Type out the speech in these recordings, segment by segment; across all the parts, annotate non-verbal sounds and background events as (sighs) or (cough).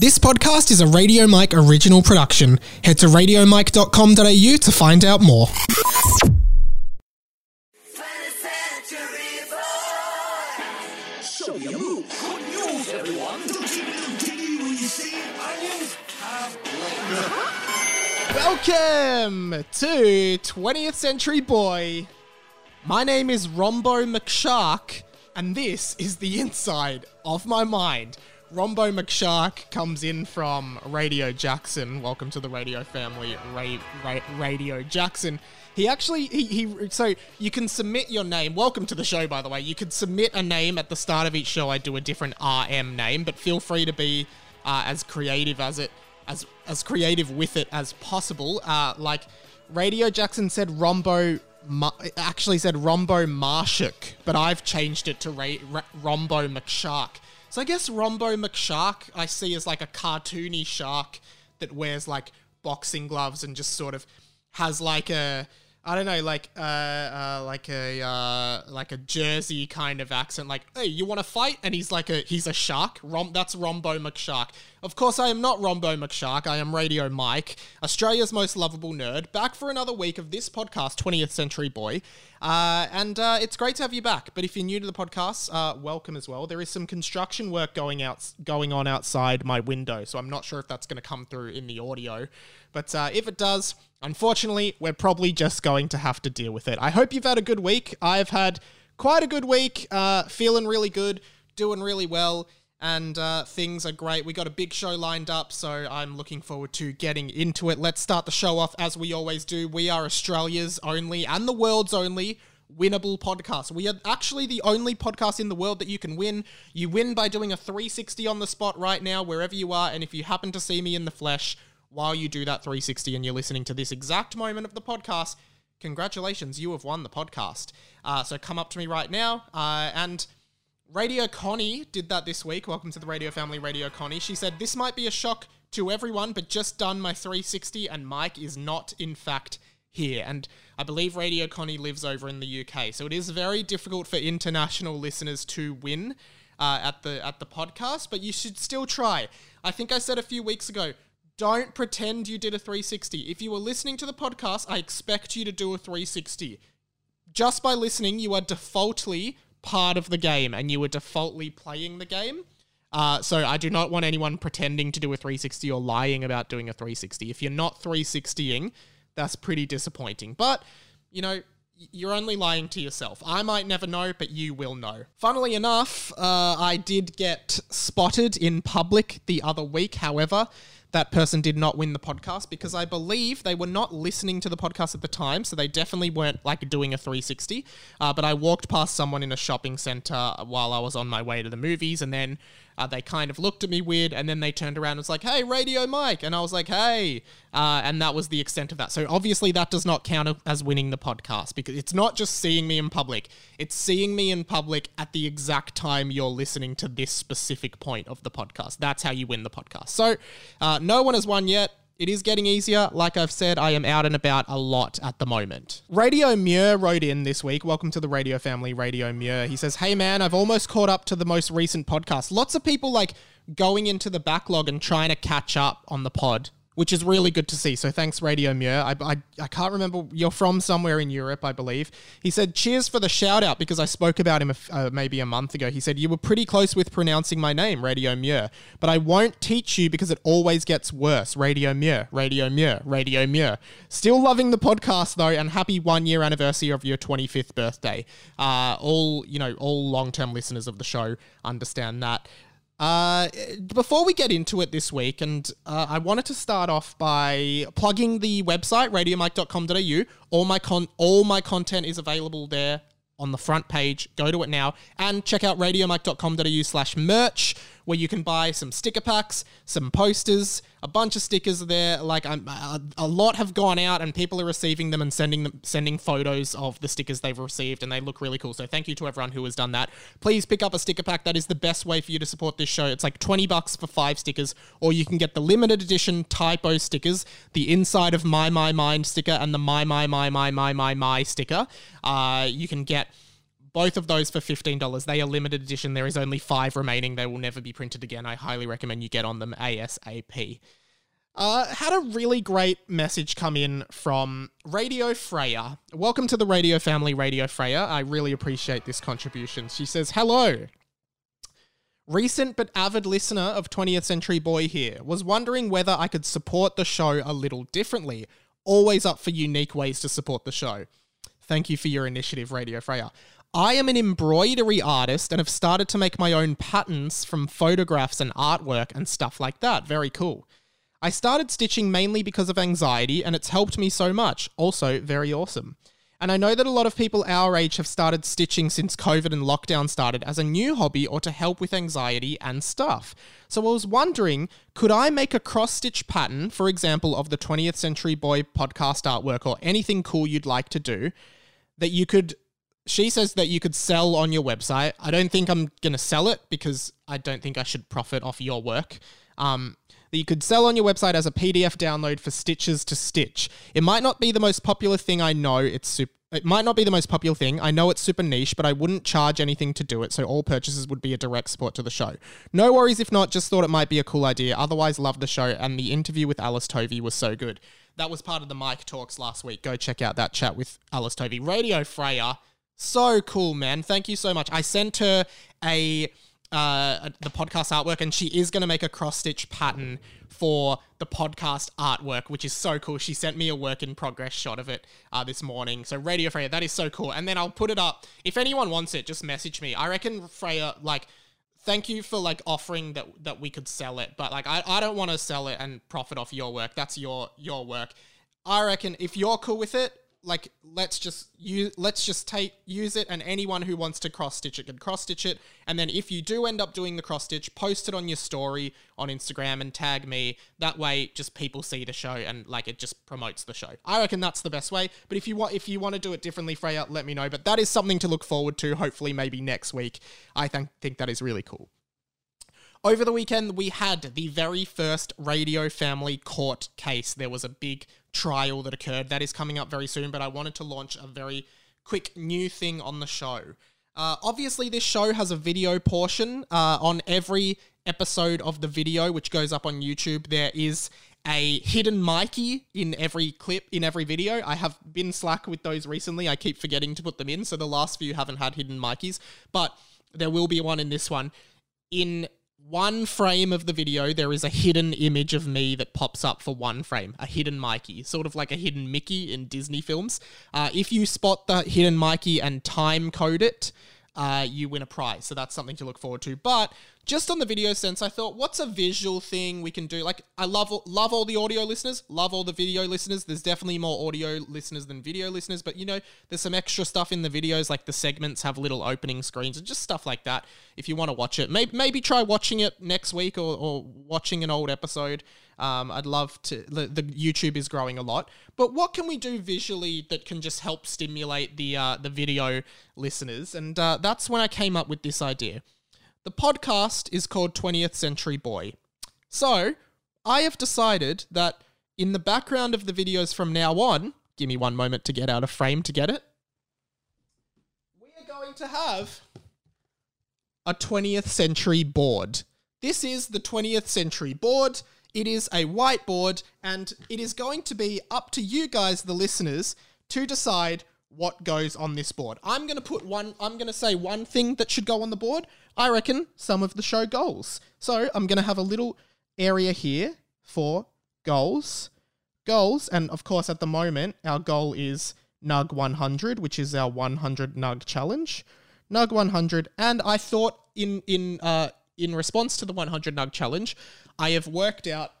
This podcast is a Radio Mike original production. Head to radiomike.com.au to find out more. Welcome to 20th Century Boy. My name is Rombo McShark, and this is the inside of my mind. Rombo McShark comes in from Radio Jackson. Welcome to the radio family, Ray, Ray, Radio Jackson. He actually, he, he, so you can submit your name. Welcome to the show, by the way. You can submit a name at the start of each show. I do a different RM name, but feel free to be uh, as creative as it as as creative with it as possible. Uh, like Radio Jackson said, Rombo Ma- actually said Rombo Marshuk, but I've changed it to Rombo McShark. So I guess Rombo McShark I see as like a cartoony shark that wears like boxing gloves and just sort of has like a I don't know, like uh, uh like a uh like a Jersey kind of accent, like, hey, you want to fight? And he's like a he's a shark. Rom that's Rombo McShark. Of course, I am not Rombo McShark. I am Radio Mike, Australia's most lovable nerd, back for another week of this podcast, 20th Century Boy. Uh, and uh, it's great to have you back. But if you're new to the podcast, uh, welcome as well. There is some construction work going out going on outside my window, so I'm not sure if that's going to come through in the audio. But uh, if it does, unfortunately, we're probably just going to have to deal with it. I hope you've had a good week. I've had quite a good week, uh, feeling really good, doing really well, and uh, things are great. We got a big show lined up, so I'm looking forward to getting into it. Let's start the show off as we always do. We are Australia's only and the world's only winnable podcast. We are actually the only podcast in the world that you can win. You win by doing a 360 on the spot right now, wherever you are, and if you happen to see me in the flesh, while you do that 360 and you're listening to this exact moment of the podcast, congratulations, you have won the podcast. Uh, so come up to me right now. Uh, and Radio Connie did that this week. Welcome to the Radio Family, Radio Connie. She said, This might be a shock to everyone, but just done my 360 and Mike is not, in fact, here. And I believe Radio Connie lives over in the UK. So it is very difficult for international listeners to win. Uh, at the at the podcast, but you should still try. I think I said a few weeks ago, don't pretend you did a 360. If you were listening to the podcast, I expect you to do a 360. Just by listening, you are defaultly part of the game and you are defaultly playing the game. Uh, so I do not want anyone pretending to do a 360 or lying about doing a 360. If you're not 360ing, that's pretty disappointing. But, you know, you're only lying to yourself. I might never know, but you will know. Funnily enough, uh, I did get spotted in public the other week. However, that person did not win the podcast because I believe they were not listening to the podcast at the time, so they definitely weren't like doing a 360. Uh, but I walked past someone in a shopping center while I was on my way to the movies, and then uh, they kind of looked at me weird, and then they turned around and was like, "Hey, Radio Mike," and I was like, "Hey," uh, and that was the extent of that. So obviously that does not count as winning the podcast because it's not just seeing me in public; it's seeing me in public at the exact time you're listening to this specific point of the podcast. That's how you win the podcast. So uh, no one has won yet. It is getting easier. Like I've said, I am out and about a lot at the moment. Radio Muir wrote in this week. Welcome to the radio family, Radio Muir. He says, Hey man, I've almost caught up to the most recent podcast. Lots of people like going into the backlog and trying to catch up on the pod which is really good to see. So thanks, Radio Muir. I, I, I can't remember, you're from somewhere in Europe, I believe. He said, cheers for the shout out because I spoke about him uh, maybe a month ago. He said, you were pretty close with pronouncing my name, Radio Muir, but I won't teach you because it always gets worse. Radio Muir, Radio Muir, Radio Muir. Still loving the podcast though, and happy one year anniversary of your 25th birthday. Uh, all, you know, all long term listeners of the show understand that. Uh, before we get into it this week, and uh, I wanted to start off by plugging the website radiomike.com.au. All my con- all my content is available there on the front page. Go to it now and check out radiomike.com.au slash merch where you can buy some sticker packs, some posters, a bunch of stickers there. Like I'm, a, a lot have gone out and people are receiving them and sending them sending photos of the stickers they've received and they look really cool. So thank you to everyone who has done that. Please pick up a sticker pack. That is the best way for you to support this show. It's like 20 bucks for 5 stickers or you can get the limited edition typo stickers, the inside of my my mind sticker and the my my my my my my my sticker. Uh, you can get both of those for $15. They are limited edition. There is only five remaining. They will never be printed again. I highly recommend you get on them ASAP. Uh, had a really great message come in from Radio Freya. Welcome to the radio family, Radio Freya. I really appreciate this contribution. She says, Hello. Recent but avid listener of 20th Century Boy here was wondering whether I could support the show a little differently. Always up for unique ways to support the show. Thank you for your initiative, Radio Freya. I am an embroidery artist and have started to make my own patterns from photographs and artwork and stuff like that. Very cool. I started stitching mainly because of anxiety, and it's helped me so much. Also, very awesome. And I know that a lot of people our age have started stitching since COVID and lockdown started as a new hobby or to help with anxiety and stuff. So I was wondering, could I make a cross stitch pattern, for example, of the 20th Century Boy podcast artwork or anything cool you'd like to do that you could she says that you could sell on your website. I don't think I'm going to sell it because I don't think I should profit off your work. Um, that you could sell on your website as a PDF download for stitches to stitch. It might not be the most popular thing I know. It's super. It might not be the most popular thing. I know it's super niche, but I wouldn't charge anything to do it, so all purchases would be a direct support to the show. No worries if not, just thought it might be a cool idea. Otherwise, love the show, and the interview with Alice Tovey was so good. That was part of the Mike Talks last week. Go check out that chat with Alice Tovey. Radio Freya, so cool, man. Thank you so much. I sent her a uh, the podcast artwork, and she is going to make a cross stitch pattern for the podcast artwork, which is so cool. She sent me a work in progress shot of it uh, this morning. So Radio Freya, that is so cool. And then I'll put it up. If anyone wants it, just message me. I reckon Freya, like, thank you for like offering that that we could sell it, but like I, I don't want to sell it and profit off your work. That's your your work. I reckon if you're cool with it, like let's just use let's just take use it and anyone who wants to cross stitch it can cross stitch it. And then if you do end up doing the cross stitch post it on your story on Instagram and tag me. That way just people see the show and like it just promotes the show. I reckon that's the best way. But if you want if you want to do it differently Freya let me know. But that is something to look forward to hopefully maybe next week. I think think that is really cool. Over the weekend, we had the very first Radio Family court case. There was a big trial that occurred. That is coming up very soon, but I wanted to launch a very quick new thing on the show. Uh, obviously, this show has a video portion. Uh, on every episode of the video, which goes up on YouTube, there is a hidden Mikey in every clip, in every video. I have been slack with those recently. I keep forgetting to put them in, so the last few haven't had hidden Mikeys, but there will be one in this one. In one frame of the video, there is a hidden image of me that pops up for one frame, a hidden Mikey, sort of like a hidden Mickey in Disney films. Uh, if you spot the hidden Mikey and time code it, uh, you win a prize. So that's something to look forward to. But just on the video sense, I thought, what's a visual thing we can do? Like, I love love all the audio listeners, love all the video listeners. There's definitely more audio listeners than video listeners, but you know, there's some extra stuff in the videos, like the segments have little opening screens and just stuff like that. If you want to watch it, maybe maybe try watching it next week or, or watching an old episode. Um, I'd love to. The, the, YouTube is growing a lot, but what can we do visually that can just help stimulate the uh, the video listeners? And uh, that's when I came up with this idea. The podcast is called 20th Century Boy. So, I have decided that in the background of the videos from now on, give me one moment to get out of frame to get it. We are going to have a 20th century board. This is the 20th century board. It is a whiteboard, and it is going to be up to you guys, the listeners, to decide what goes on this board. I'm going to put one, I'm going to say one thing that should go on the board. I reckon some of the show goals. So I'm going to have a little area here for goals. Goals, and of course, at the moment, our goal is Nug 100, which is our 100 Nug challenge. Nug 100, and I thought in in uh, in response to the 100 Nug challenge, I have worked out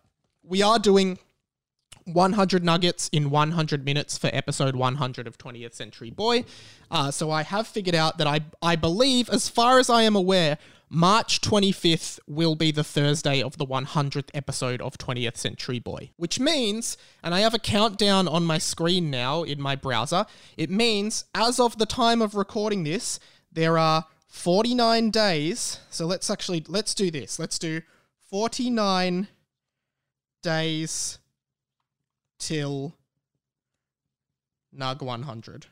we are doing 100 nuggets in 100 minutes for episode 100 of 20th Century Boy. Uh, so I have figured out that I, I believe, as far as I am aware, March 25th will be the Thursday of the 100th episode of 20th Century Boy. Which means, and I have a countdown on my screen now in my browser, it means as of the time of recording this, there are 49 days. So let's actually, let's do this. Let's do 49 days till Nug 100.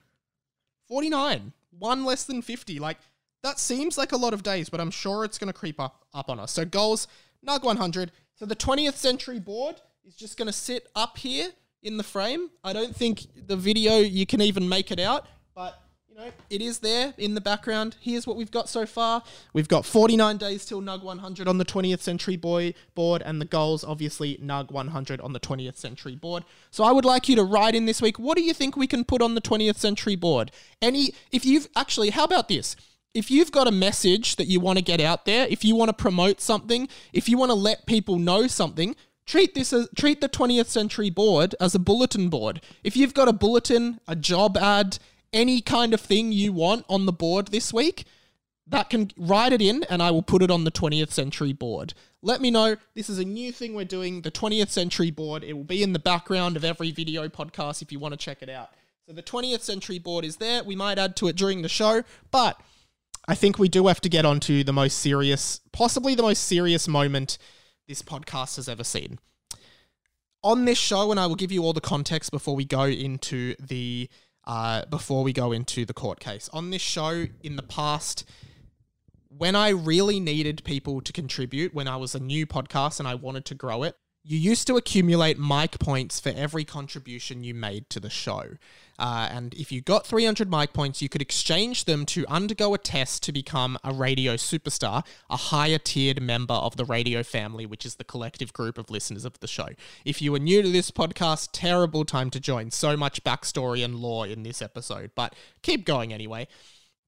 49. one less than 50. Like, that seems like a lot of days, but I'm sure it's going to creep up, up on us. So, goals, Nug 100. So, the 20th century board is just going to sit up here in the frame. I don't think the video you can even make it out, but know, it is there in the background. Here's what we've got so far. We've got 49 days till Nug 100 on the 20th Century Boy board, and the goals, obviously, Nug 100 on the 20th Century board. So I would like you to write in this week. What do you think we can put on the 20th Century board? Any, if you've actually, how about this? If you've got a message that you want to get out there, if you want to promote something, if you want to let people know something, treat this as treat the 20th century board as a bulletin board. If you've got a bulletin, a job ad, any kind of thing you want on the board this week, that can write it in and I will put it on the 20th century board. Let me know. This is a new thing we're doing, the 20th century board. It will be in the background of every video podcast if you want to check it out. So the 20th century board is there. We might add to it during the show, but I think we do have to get onto the most serious, possibly the most serious moment this podcast has ever seen. On this show, and I will give you all the context before we go into the uh, before we go into the court case. On this show, in the past, when I really needed people to contribute, when I was a new podcast and I wanted to grow it, you used to accumulate mic points for every contribution you made to the show. Uh, and if you got 300 mic points, you could exchange them to undergo a test to become a radio superstar, a higher tiered member of the radio family, which is the collective group of listeners of the show. If you are new to this podcast, terrible time to join. So much backstory and lore in this episode, but keep going anyway.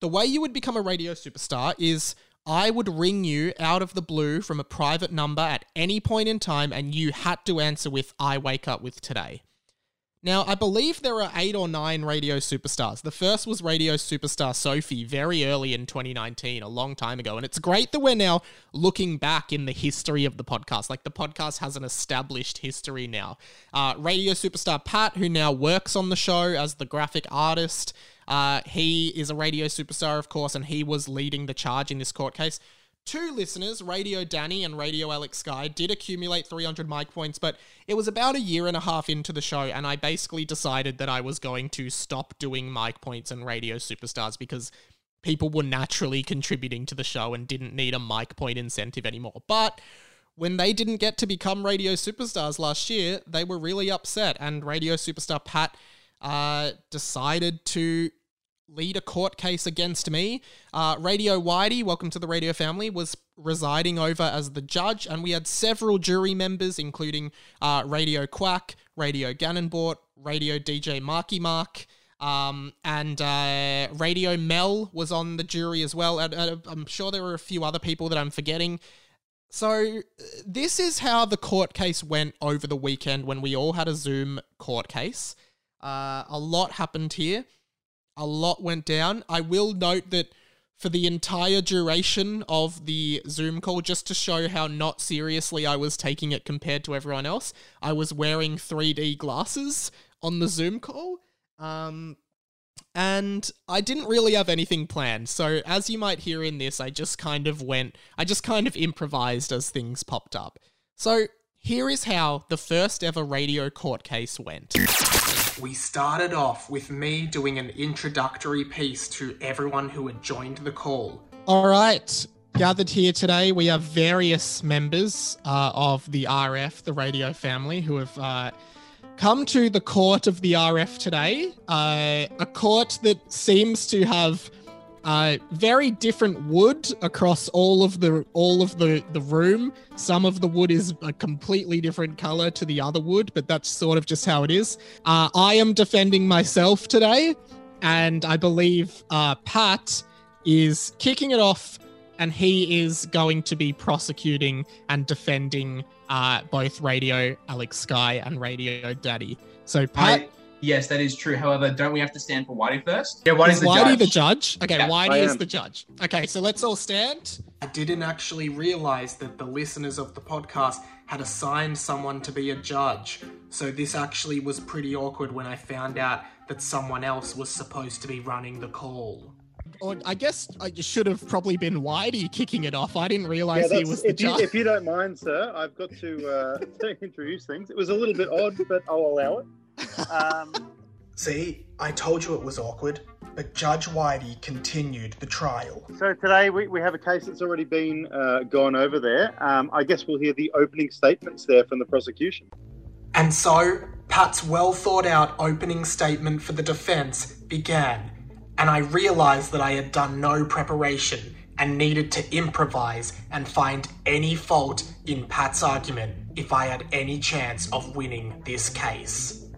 The way you would become a radio superstar is I would ring you out of the blue from a private number at any point in time, and you had to answer with, I wake up with today. Now, I believe there are eight or nine radio superstars. The first was radio superstar Sophie very early in 2019, a long time ago. And it's great that we're now looking back in the history of the podcast. Like the podcast has an established history now. Uh, radio superstar Pat, who now works on the show as the graphic artist, uh, he is a radio superstar, of course, and he was leading the charge in this court case. Two listeners, Radio Danny and Radio Alex Sky, did accumulate 300 mic points, but it was about a year and a half into the show, and I basically decided that I was going to stop doing mic points and Radio Superstars because people were naturally contributing to the show and didn't need a mic point incentive anymore. But when they didn't get to become radio superstars last year, they were really upset, and radio superstar Pat uh, decided to lead a court case against me. Uh, radio Whitey, welcome to the radio family, was residing over as the judge, and we had several jury members, including uh, Radio Quack, Radio Gannonbort, Radio DJ Marky Mark. Um, and uh, Radio Mel was on the jury as well. And, I'm sure there were a few other people that I'm forgetting. So, uh, this is how the court case went over the weekend when we all had a Zoom court case. Uh, a lot happened here. A lot went down. I will note that for the entire duration of the Zoom call, just to show how not seriously I was taking it compared to everyone else, I was wearing 3D glasses on the Zoom call. Um, and I didn't really have anything planned. So, as you might hear in this, I just kind of went, I just kind of improvised as things popped up. So, here is how the first ever radio court case went. We started off with me doing an introductory piece to everyone who had joined the call. All right. Gathered here today, we have various members uh, of the RF, the radio family, who have uh, come to the court of the RF today. Uh, a court that seems to have uh, very different wood across all of the all of the the room. Some of the wood is a completely different color to the other wood, but that's sort of just how it is. Uh, I am defending myself today, and I believe uh, Pat is kicking it off, and he is going to be prosecuting and defending uh, both Radio Alex Sky and Radio Danny. So Pat. I, yes, that is true. However, don't we have to stand for Whitey first? Yeah, Whitey's Is the Whitey judge. the judge? Okay, Yeah, Whitey is the judge. Okay, so let's all stand. I didn't actually realize that the listeners of the podcast had assigned someone to be a judge. So this actually was pretty awkward when I found out that someone else was supposed to be running the call. Or I guess I should have probably been Whitey kicking it off. I didn't Yeah, realize he was the if, you, judge. if you don't mind, sir, I've got to, uh, (laughs) to introduce things. It was a little bit odd, but I'll allow it. Um, See, I told you it was awkward. but Judge Whitey continued the trial. So today we, we have a case that's already been uh, gone over there. Um, I guess we'll hear the opening statements there from the prosecution. And so, Pat's well thought out opening statement for the defense began, and I realized that I had done no preparation and needed to improvise and find any fault in Pat's argument if I had any chance of winning this case.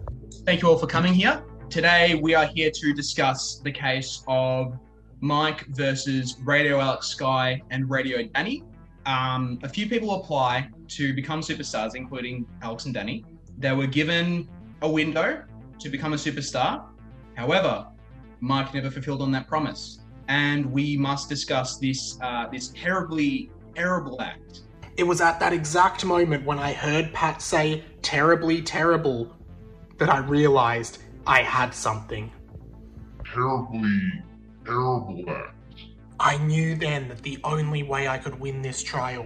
Thank you all for coming here. Today we are here to discuss the case of Mike versus Radio Alex Sky and Radio Danny. Um, a few people apply to become superstars, including Alex and Danny. They were given a window to become a superstar. However, Mike never fulfilled on that promise, and we must discuss this uh, this terribly terrible act. It was at that exact moment when I heard Pat say terribly terrible that I realized I had something. terribly terrible act. I knew then that the only way I could win this trial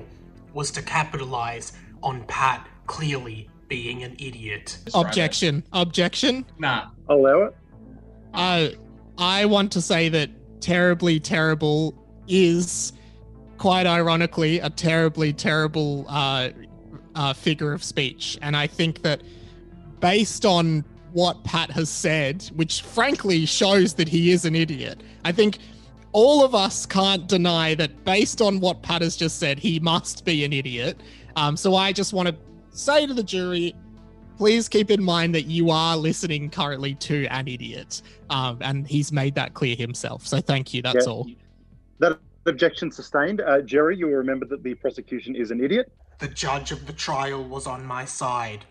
was to capitalize on Pat clearly being an idiot. Objection. Objection. Nah, allow it. I I want to say that terribly terrible is quite ironically a terribly terrible uh, uh, figure of speech, and I think that based on what Pat has said, which frankly shows that he is an idiot, I think all of us can't deny that based on what Pat has just said, he must be an idiot. Um, so I just want to say to the jury, please keep in mind that you are listening currently to an idiot. Um, and he's made that clear himself. So thank you. That's Yeah. all. That objection sustained. Uh, jury, you will remember that the prosecution is an idiot. The judge of the trial was on my side.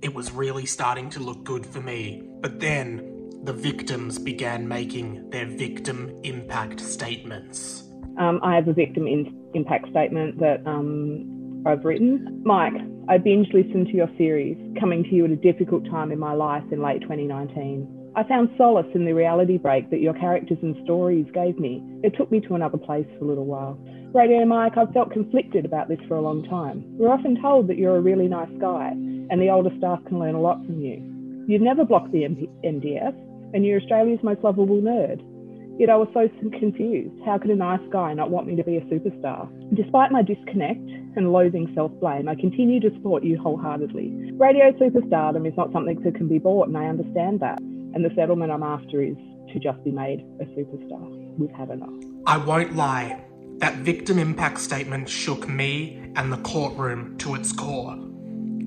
It was really starting to look good for me. But then the victims began making their victim impact statements. Um, I have a victim in- impact statement that um, I've written. Mike, I binge listened to your series, coming to you at a difficult time in my life in late 2019. I found solace in the reality break that your characters and stories gave me. It took me to another place for a little while. Radio Mike, I've felt conflicted about this for a long time. We're often told that you're a really nice guy and the older staff can learn a lot from you. You've never blocked the MP- MDF and you're Australia's most lovable nerd. Yet I was so confused. How could a nice guy not want me to be a superstar? Despite my disconnect and loathing self blame, I continue to support you wholeheartedly. Radio superstardom is not something that can be bought, and I understand that. And the settlement I'm after is to just be made a superstar. We've had enough. I won't lie, that victim impact statement shook me and the courtroom to its core.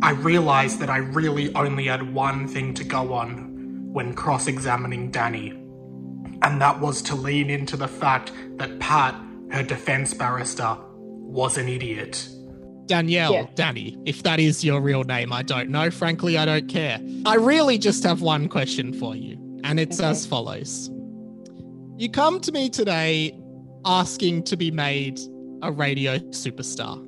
I realised that I really only had one thing to go on when cross examining Danny, and that was to lean into the fact that Pat, her defence barrister, was an idiot. Danielle, Yes. Danny, if that is your real name, I don't know. Frankly, I don't care. I really just have one question for you, and it's Okay. as follows You come to me today asking to be made a radio superstar.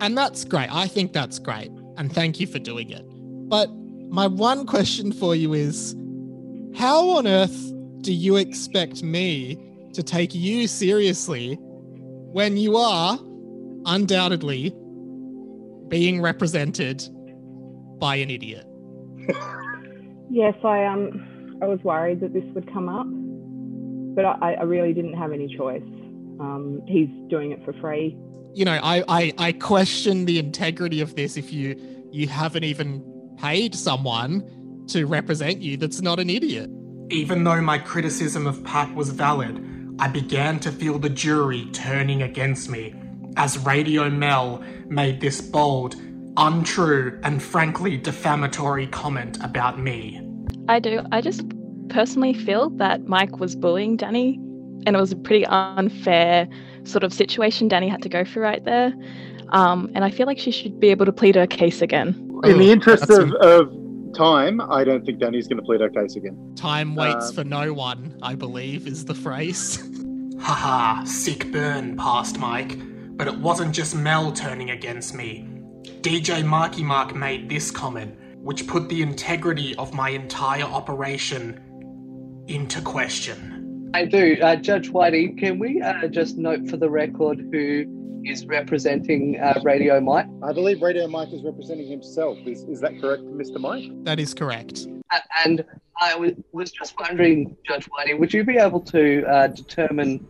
And that's great. I think that's great. And thank you for doing it. But my one question for you is how on earth do you expect me to take you seriously when you are undoubtedly being represented by an idiot? Yes, I um, I was worried that this would come up, but I, I really didn't have any choice. Um, he's doing it for free. You know, I, I I question the integrity of this if you you haven't even paid someone to represent you that's not an idiot. Even though my criticism of Pat was valid, I began to feel the jury turning against me as Radio Mel made this bold, untrue, and frankly defamatory comment about me. I do. I just personally feel that Mike was bullying Danny, and it was a pretty unfair sort of situation Danny had to go through right there. Um, and I feel like she should be able to plead her case again. In the Oh, interest of, of time, I don't think Danny's going to plead her case again. Time waits Um, for no one, I believe, is the phrase. (laughs) Haha, sick burn, past Mike. But it wasn't just Mel turning against me. DJ Marky Mark made this comment, which put the integrity of my entire operation into question. I do. Uh, Judge Whitey, can we uh, just note for the record who is representing uh, Radio Mike? I believe Radio Mike is representing himself. Is, is that correct, Mr. Mike? That is correct. A- And I was, was just wondering, Judge Whitey, would you be able to uh, determine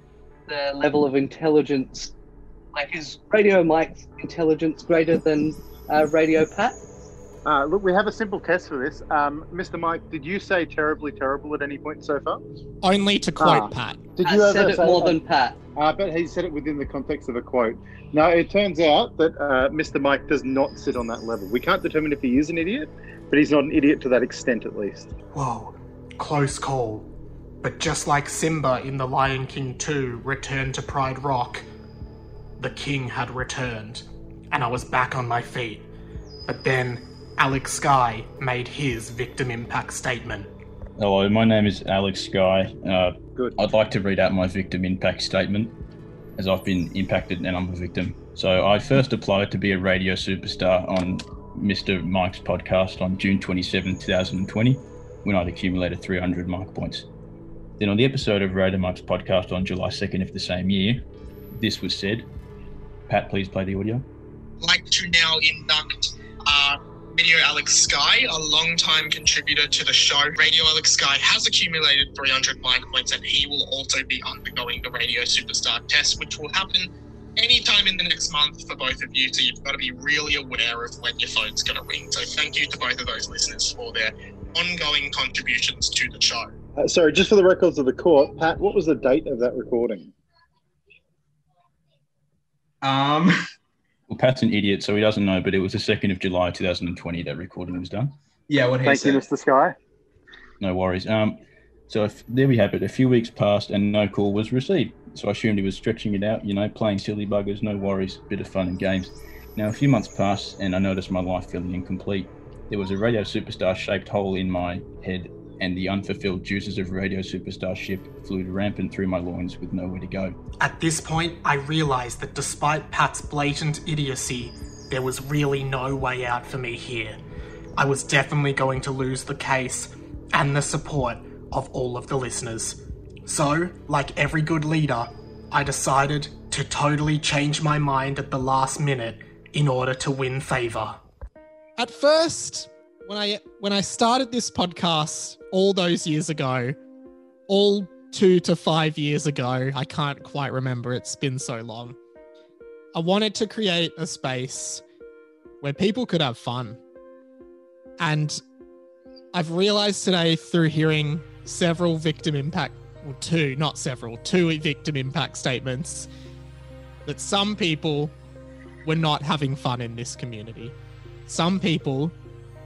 the level of intelligence? Like, is Radio Mike's intelligence greater than uh, Radio Pat? Uh, look, we have a simple test for this. Um, Mr. Mike, did you say terribly terrible at any point so far? Only to quote Ah. Pat. Did I you ever said it say more that? than Pat. Uh, but he said it within the context of a quote. Now, it turns out that uh, Mr. Mike does not sit on that level. We can't determine if he is an idiot, but he's not an idiot to that extent, at least. Whoa, close call. But just like Simba in The Lion King 2 returned to Pride Rock, the king had returned, and I was back on my feet. But then Alex Sky made his victim impact statement. Hello, my name is Alex Sky. Uh, Good. I'd like to read out my victim impact statement, as I've been impacted and I'm a victim. So I first applied to be a radio superstar on Mr. Mike's podcast on June 27, 2020, when I'd accumulated 300 Mike points. Then on the episode of Radio Mike's podcast on July 2nd of the same year, this was said. Pat, please play the audio. like to now induct uh, Radio Alex Sky, a long-time contributor to the show. Radio Alex Sky has accumulated 300 mic points, and he will also be undergoing the Radio Superstar test, which will happen anytime in the next month for both of you. So you've got to be really aware of when your phone's going to ring. So thank you to both of those listeners for their ongoing contributions to the show. Uh, sorry, just for the records of the court, Pat, what was the date of that recording? Um, (laughs) Well, Pat's an idiot, so he doesn't know, but it was the 2nd of July 2020 that recording was done. yeah, what he Thank said. you, Mr. Sky. No worries. Um, so if, there we have it. A few weeks passed and no call was received. So I assumed he was stretching it out, you know, playing silly buggers, no worries, bit of fun and games. Now a few months passed and I noticed my life feeling incomplete. There was a radio superstar shaped hole in my head, and the unfulfilled juices of radio superstar ship flew rampant through my loins with nowhere to go. At this point, I realised that despite Pat's blatant idiocy, there was really no way out for me here. I was definitely going to lose the case and the support of all of the listeners. So, like every good leader, I decided to totally change my mind at the last minute in order to win favour. At first, when I when I started this podcast all those years ago, all two to five years ago, I can't quite remember. It's been so long. I wanted to create a space where people could have fun. And I've realized today through hearing several victim impact, well, two, not several, two victim impact statements, that some people were not having fun in this community. Some people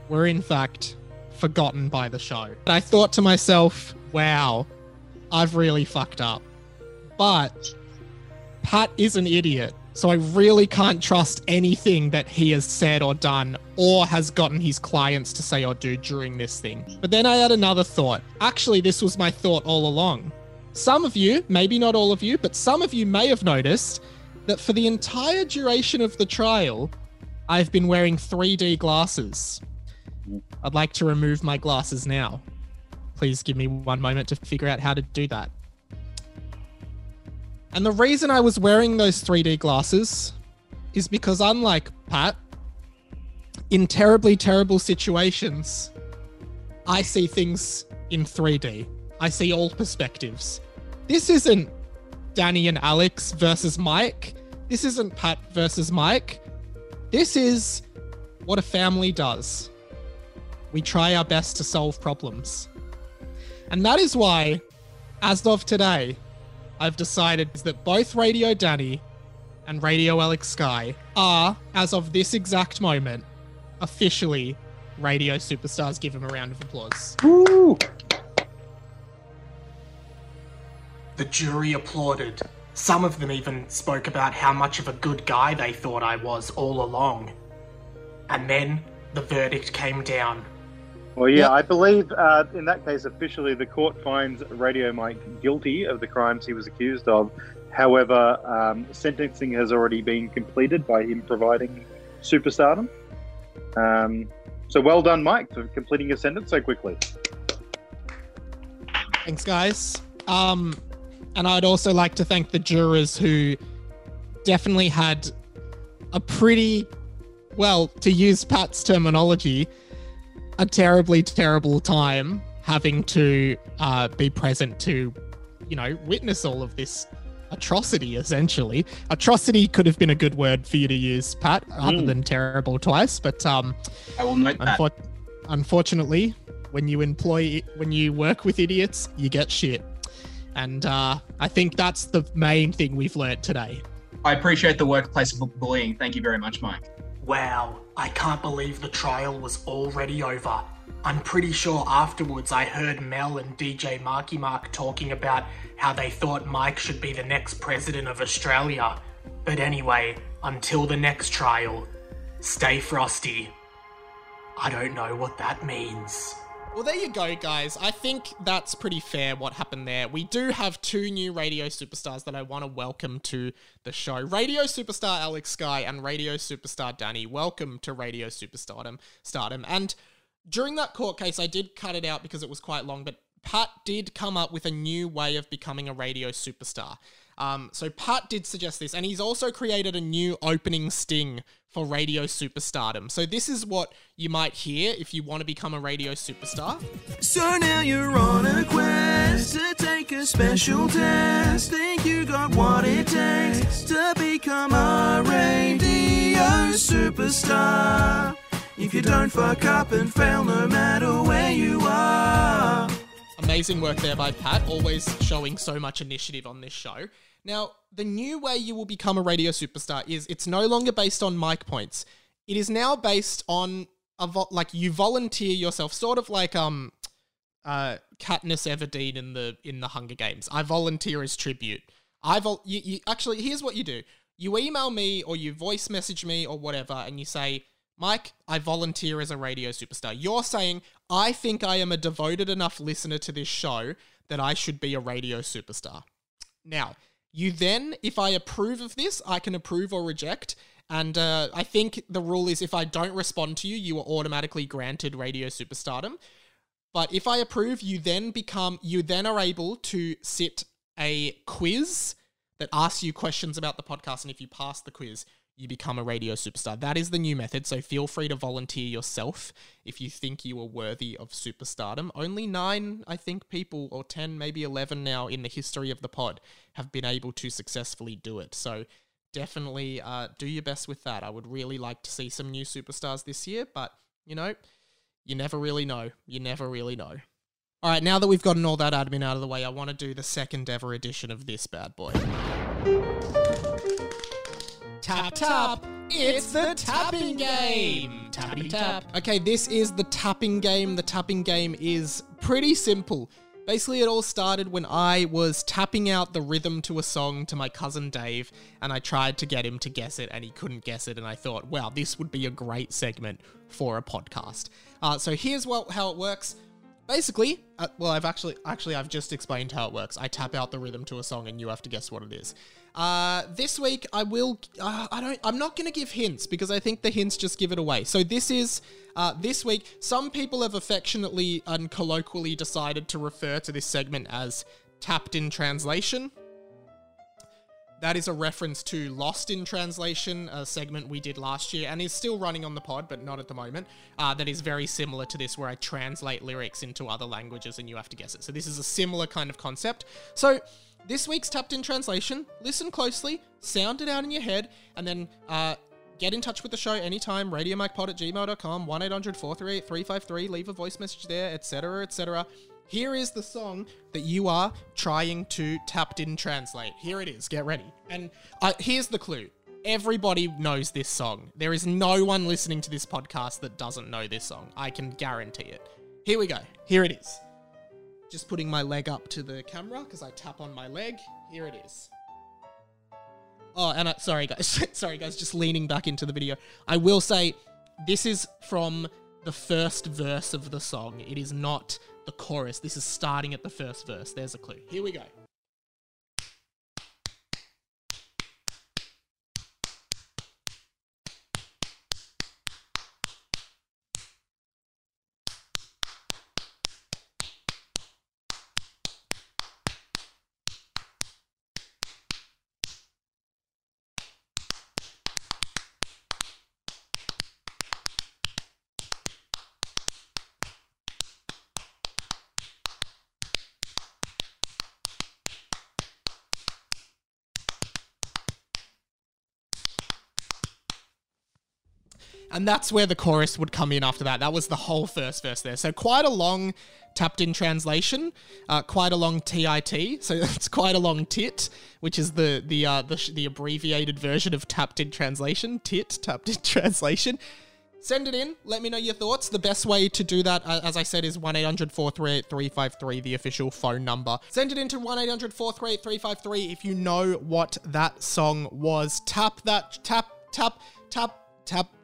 were, in fact, forgotten by the show. And I thought to myself, wow, I've really fucked up. But Pat is an idiot, so I really can't trust anything that he has said or done or has gotten his clients to say or do during this thing. But then I had another thought. Actually, this was my thought all along. Some of you, maybe not all of you, but some of you may have noticed that for the entire duration of the trial, I've been wearing 3D glasses. I'd like to remove my glasses now. Please give me one moment to figure out how to do that. And the reason I was wearing those 3D glasses is because, unlike Pat, in terribly terrible situations, I see things in 3D. I see all perspectives. This isn't Danny and Alex versus Mike. This isn't Pat versus Mike. This is what a family does. We try our best to solve problems. And that is why, as of today, I've decided that both Radio Danny and Radio Alex Sky are, as of this exact moment, officially radio superstars. Give them a round of applause. Woo! The jury applauded. Some of them even spoke about how much of a good guy they thought I was all along. And then the verdict came down. Well, yeah, I believe uh, in that case, officially, the court finds Radio Mike guilty of the crimes he was accused of. However, um, sentencing has already been completed by him providing superstardom. Um, so well done, Mike, for completing your sentence so quickly. Thanks, guys. Um, And I'd also like to thank the jurors who definitely had a pretty, well, to use Pat's terminology, a terribly terrible time having to uh, be present to, you know, witness all of this atrocity, essentially. Atrocity could have been a good word for you to use, Pat, other Mm. than terrible twice. But um, I will note that. unfortunately, when you employ, when you work with idiots, you get shit. And uh, I think that's the main thing we've learnt today. I appreciate the workplace bullying. Thank you very much, Mike. Wow, I can't believe the trial was already over. I'm pretty sure afterwards I heard Mel and DJ Marky Mark talking about how they thought Mike should be the next president of Australia. But anyway, until the next trial, stay frosty. I don't know what that means. Well, there you go, guys. I think that's pretty fair what happened there. We do have two new radio superstars that I want to welcome to the show Radio superstar Alex Sky and Radio superstar Danny. Welcome to Radio Superstardom. Stardom. And during that court case, I did cut it out because it was quite long, but Pat did come up with a new way of becoming a radio superstar. Um, so Pat did suggest this, and he's also created a new opening sting for Radio Superstardom. So this is what you might hear if you want to become a radio superstar. So now you're on a quest to take a special test. Think you got what it takes to become a radio superstar. If you don't fuck up and fail, no matter where you are. Amazing work there by Pat, always showing so much initiative on this show. Now, the new way you will become a radio superstar is it's no longer based on mic points. It is now based on a vo- like you volunteer yourself, sort of like um uh Katniss Everdeen in the in the Hunger Games. I volunteer as tribute. I vol- you, you actually here's what you do. You email me or you voice message me or whatever and you say, "Mike, I volunteer as a radio superstar." You're saying, "I think I am a devoted enough listener to this show that I should be a radio superstar." Now, you then, if I approve of this, I can approve or reject. And uh, I think the rule is if I don't respond to you, you are automatically granted radio superstardom. But if I approve, you then become, you then are able to sit a quiz that asks you questions about the podcast. And if you pass the quiz, you become a radio superstar. That is the new method. So feel free to volunteer yourself if you think you are worthy of superstardom. Only nine, I think, people, or 10, maybe 11 now in the history of the pod have been able to successfully do it. So definitely uh, do your best with that. I would really like to see some new superstars this year, but you know, you never really know. You never really know. All right, now that we've gotten all that admin out of the way, I want to do the second ever edition of this bad boy. Tap tap. It's the tapping game. Tappity tap. Okay, this is the tapping game. The tapping game is pretty simple. Basically, it all started when I was tapping out the rhythm to a song to my cousin Dave, and I tried to get him to guess it, and he couldn't guess it. And I thought, wow, this would be a great segment for a podcast. Uh, so here's what how it works. Basically, uh, well, I've actually actually I've just explained how it works. I tap out the rhythm to a song, and you have to guess what it is. Uh, this week I will. Uh, I don't. I'm not going to give hints because I think the hints just give it away. So this is uh, this week. Some people have affectionately and colloquially decided to refer to this segment as tapped in translation. That is a reference to Lost in Translation, a segment we did last year, and is still running on the pod, but not at the moment. Uh, that is very similar to this, where I translate lyrics into other languages and you have to guess it. So this is a similar kind of concept. So this week's tapped in translation. Listen closely, sound it out in your head, and then uh, get in touch with the show anytime. RadioMikePod at gmail.com, 1 800 438 353. Leave a voice message there, etc., etc. Here is the song that you are trying to tapped in translate. Here it is. Get ready. And uh, here's the clue. Everybody knows this song. There is no one listening to this podcast that doesn't know this song. I can guarantee it. Here we go. Here it is. Just putting my leg up to the camera because I tap on my leg. Here it is. Oh, and I, sorry guys, (laughs) sorry guys, just leaning back into the video. I will say this is from the first verse of the song. It is not the chorus. This is starting at the first verse. There's a clue. Here we go. And that's where the chorus would come in after that. That was the whole first verse there. So quite a long tapped in translation, uh, quite a long TIT. So (laughs) it's quite a long tit, which is the the uh, the, the abbreviated version of tapped in translation. Tit tapped in (laughs) translation. Send it in. Let me know your thoughts. The best way to do that, uh, as I said, is 1 800 438 353, the official phone number. Send it into 1 800 438 353 if you know what that song was. Tap that, tap, tap, tap, tap.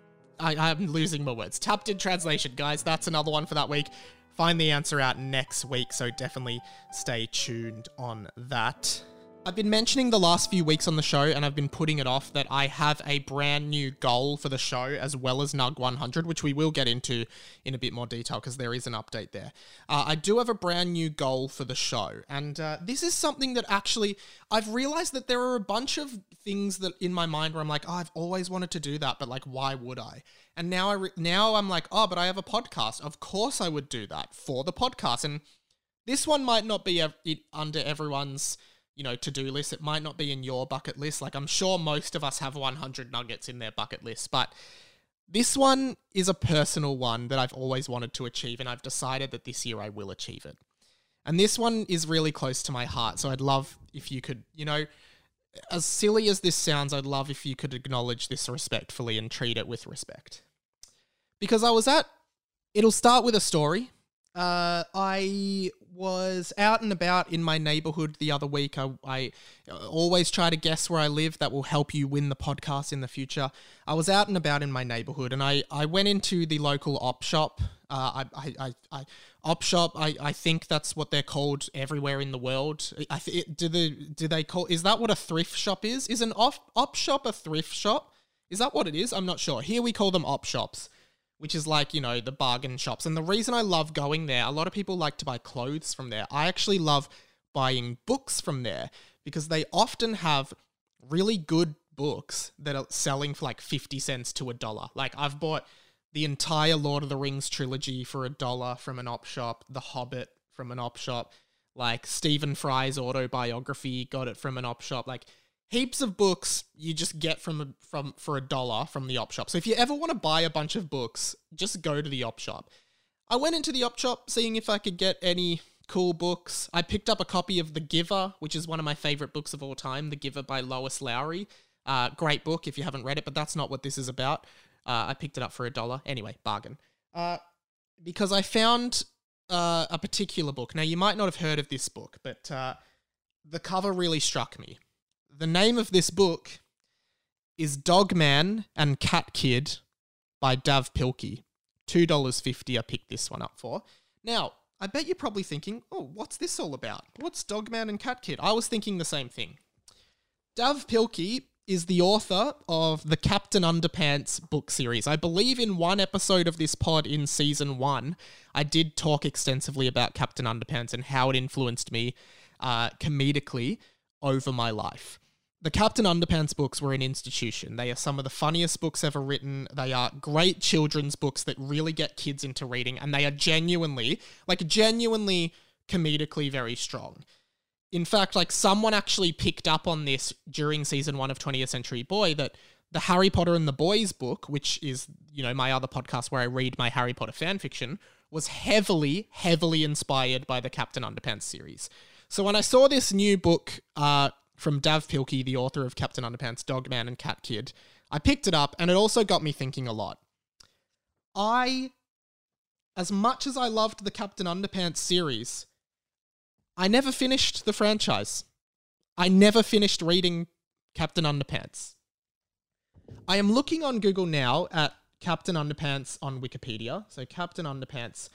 I, I'm losing my words. Tapped in translation, guys. That's another one for that week. Find the answer out next week, so definitely stay tuned on that. I've been mentioning the last few weeks on the show, and I've been putting it off that I have a brand new goal for the show as well as NUG 100, which we will get into in a bit more detail because there is an update there. Uh, I do have a brand new goal for the show, and uh, this is something that actually I've realized that there are a bunch of things that in my mind where I'm like, oh, I've always wanted to do that, but like, why would I? And now I re- now I'm like, oh, but I have a podcast. Of course, I would do that for the podcast, and this one might not be under everyone's you know, to do list. It might not be in your bucket list. Like, I'm sure most of us have 100 nuggets in their bucket list, but this one is a personal one that I've always wanted to achieve, and I've decided that this year I will achieve it. And this one is really close to my heart, so I'd love if you could, you know, as silly as this sounds, I'd love if you could acknowledge this respectfully and treat it with respect. Because I was at, it'll start with a story. Uh, I was out and about in my neighborhood the other week. I, I always try to guess where I live. That will help you win the podcast in the future. I was out and about in my neighborhood, and I, I went into the local op shop. Uh, I, I, I, I op shop. I, I think that's what they're called everywhere in the world. I th- do the do they call? Is that what a thrift shop is? Is an op op shop a thrift shop? Is that what it is? I'm not sure. Here we call them op shops which is like, you know, the bargain shops. And the reason I love going there, a lot of people like to buy clothes from there. I actually love buying books from there because they often have really good books that are selling for like 50 cents to a dollar. Like I've bought the entire Lord of the Rings trilogy for a dollar from an op shop, The Hobbit from an op shop, like Stephen Fry's autobiography, got it from an op shop. Like heaps of books you just get from from for a dollar from the op shop. So if you ever want to buy a bunch of books, just go to the op shop. I went into the op shop seeing if I could get any cool books. I picked up a copy of The Giver, which is one of my favorite books of all time, The Giver by Lois Lowry. Uh, great book if you haven't read it, but that's not what this is about. Uh, I picked it up for a dollar. Anyway, bargain. Uh, because I found uh, a particular book. Now, you might not have heard of this book, but uh, the cover really struck me the name of this book is Dogman and Cat Kid by Dav Pilkey. $2.50 I picked this one up for. Now, I bet you're probably thinking, oh, what's this all about? What's Dogman and Cat Kid? I was thinking the same thing. Dav Pilkey is the author of the Captain Underpants book series. I believe in one episode of this pod in season one, I did talk extensively about Captain Underpants and how it influenced me uh, comedically over my life. The Captain Underpants books were an institution. They are some of the funniest books ever written. They are great children's books that really get kids into reading, and they are genuinely, like, genuinely comedically very strong. In fact, like, someone actually picked up on this during season one of 20th Century Boy that the Harry Potter and the Boys book, which is, you know, my other podcast where I read my Harry Potter fan fiction, was heavily, heavily inspired by the Captain Underpants series. So when I saw this new book, uh, from Dav Pilkey, the author of Captain Underpants, Dogman, and Cat Kid. I picked it up and it also got me thinking a lot. I, as much as I loved the Captain Underpants series, I never finished the franchise. I never finished reading Captain Underpants. I am looking on Google now at Captain Underpants on Wikipedia. So, Captain Underpants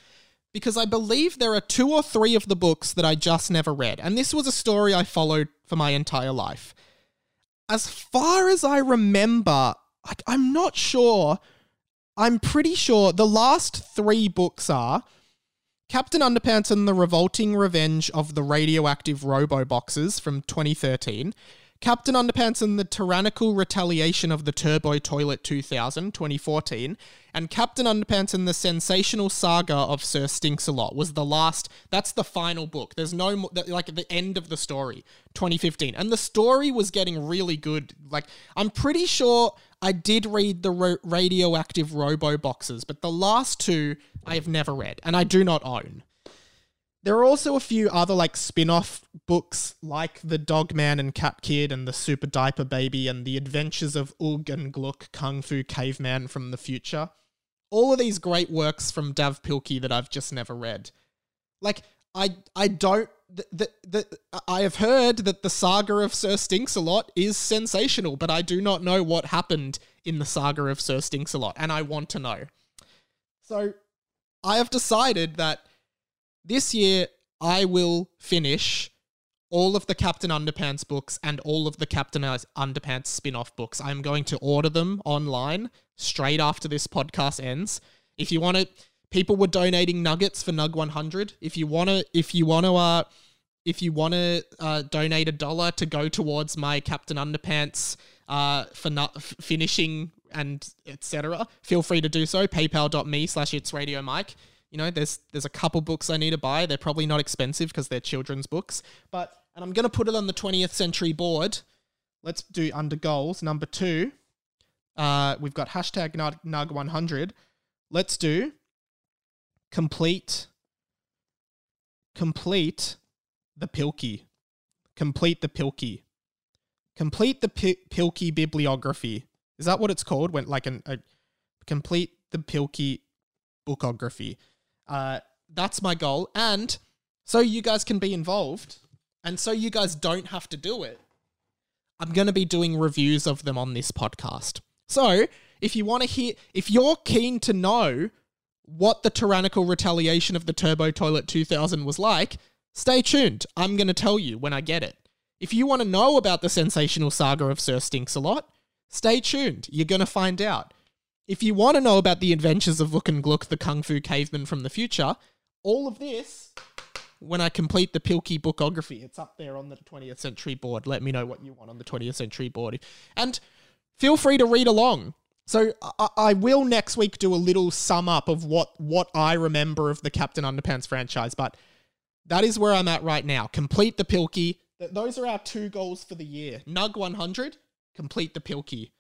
because I believe there are two or three of the books that I just never read, and this was a story I followed for my entire life. As far as I remember, like, I'm not sure. I'm pretty sure the last three books are Captain Underpants and the Revolting Revenge of the Radioactive Robo Boogers from 2013, Captain Underpants and the Tyrannical Retaliation of the Turbo Toilet 2000, 2014, and Captain Underpants and the Sensational Saga of Sir Stinks-a-Lot was the last. That's the final book. There's no more, like the end of the story, 2015. And the story was getting really good. Like, I'm pretty sure I did read the ro- radioactive robo boogers, but the last two I have never read, and I do not own. There are also a few other like spin-off books like The Dog Man and Cat Kid and The Super Diaper Baby and The Adventures of Ugg and Gluk Kung Fu Caveman from the Future. All of these great works from Dav Pilkey that I've just never read. Like I I don't the, the, the, I have heard that the saga of Sir Stinks-a-Lot is sensational, but I do not know what happened in the saga of Sir Stinks-a-Lot, and I want to know. So I have decided that this year I will finish all of the Captain Underpants books and all of the Captain Underpants spin off books. I'm going to order them online straight after this podcast ends. If you want to, people were donating nuggets for Nug 100. If you want to, if you want to, uh, if you want to uh, donate a dollar to go towards my Captain Underpants uh, for nu- finishing and etc., feel free to do so. PayPal.me slash It's Radio Mike you know, there's there's a couple books I need to buy. They're probably not expensive because they're children's books, but and I'm gonna put it on the 20th century board. Let's do under goals number two. Uh, we've got hashtag Nug 100. Let's do complete complete the Pilkey. Complete the Pilkey. Complete the P- Pilkey bibliography. Is that what it's called? When like an a complete the Pilkey bookography. Uh, that's my goal. And so you guys can be involved and so you guys don't have to do it, I'm going to be doing reviews of them on this podcast. So if you want to hear, if you're keen to know what the tyrannical retaliation of the Turbo Toilet 2000 was like, stay tuned. I'm going to tell you when I get it. If you want to know about the sensational saga of Sir Stinks-a-Lot, stay tuned. You're going to find out. If you want to know about the adventures of Look and Gluk, the Kung Fu caveman from the future, all of this when I complete the Pilkey bookography. It's up there on the 20th century board. Let me know what you want on the 20th century board. And feel free to read along. So I, I will next week do a little sum up of what what I remember of the Captain Underpants franchise, but that is where I'm at right now. Complete the Pilkey. Those are our two goals for the year. Nug 100, complete the Pilkey.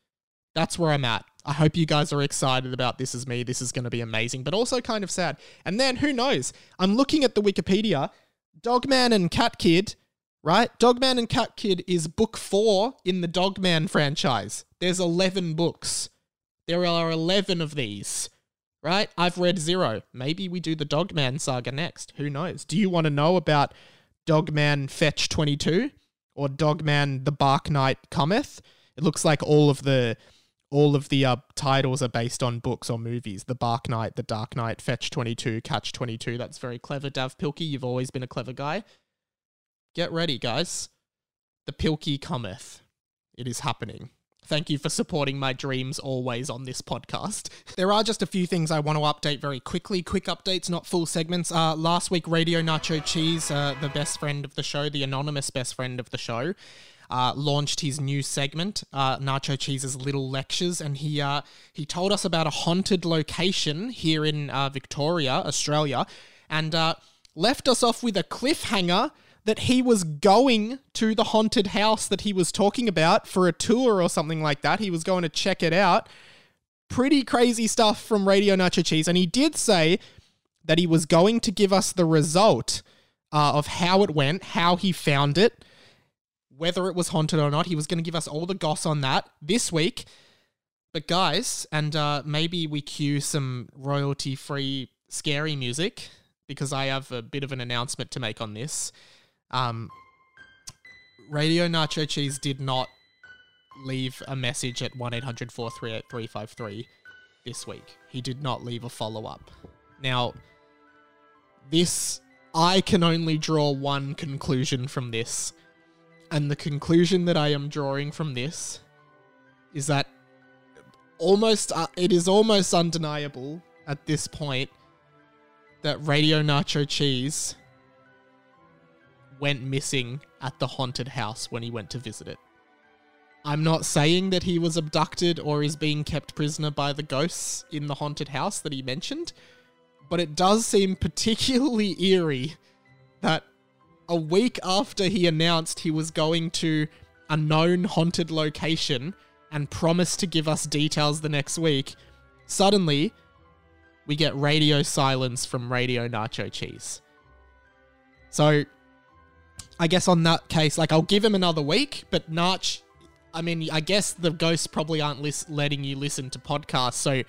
That's where I'm at. I hope you guys are excited about This Is Me. This is going to be amazing, but also kind of sad. And then who knows? I'm looking at the Wikipedia. Dogman and Cat Kid, right? Dogman and Cat Kid is book four in the Dogman franchise. There's 11 books. There are 11 of these, right? I've read zero. Maybe we do the Dogman saga next. Who knows? Do you want to know about Dogman Fetch 22 or Dogman The Bark Knight Cometh? It looks like all of the all of the uh, titles are based on books or movies. The Bark Knight, The Dark Knight, Fetch 22, Catch 22. That's very clever, Dav Pilkey. You've always been a clever guy. Get ready, guys. The Pilkey cometh. It is happening. Thank you for supporting my dreams always on this podcast. (laughs) There are just a few things I want to update very quickly. Quick updates, not full segments. Uh, last week, Radio Nacho Cheez, uh, the best friend of the show, the anonymous best friend of the show, uh, launched his new segment, uh, Nacho Cheez's Little Lectures, and he uh, he told us about a haunted location here in uh, Victoria, Australia, and uh, left us off with a cliffhanger that he was going to the haunted house that he was talking about for a tour or something like that. He was going to check it out. Pretty crazy stuff from Radio Nacho Cheez, and he did say that he was going to give us the result uh, of how it went, how he found it whether it was haunted or not. He was going to give us all the goss on that this week. But guys, and uh, maybe we cue some royalty free scary music because I have a bit of an announcement to make on this. Um, Radio Nacho Cheez did not leave a message at 1 800 438 353 this week. He did not leave a follow up. Now, this, I can only draw one conclusion from this. And the conclusion that I am drawing from this is that almost uh, it is almost undeniable at this point that Radio Nacho Cheez went missing at the haunted house when he went to visit it. I'm not saying that he was abducted or is being kept prisoner by the ghosts in the haunted house that he mentioned, but it does seem particularly eerie that a week after he announced he was going to a known haunted location and promised to give us details the next week, suddenly we get radio silence from Radio Nacho Cheez. So, I guess on that case, like I'll give him another week, but Nach, I mean, I guess the ghosts probably aren't lis- letting you listen to podcasts, so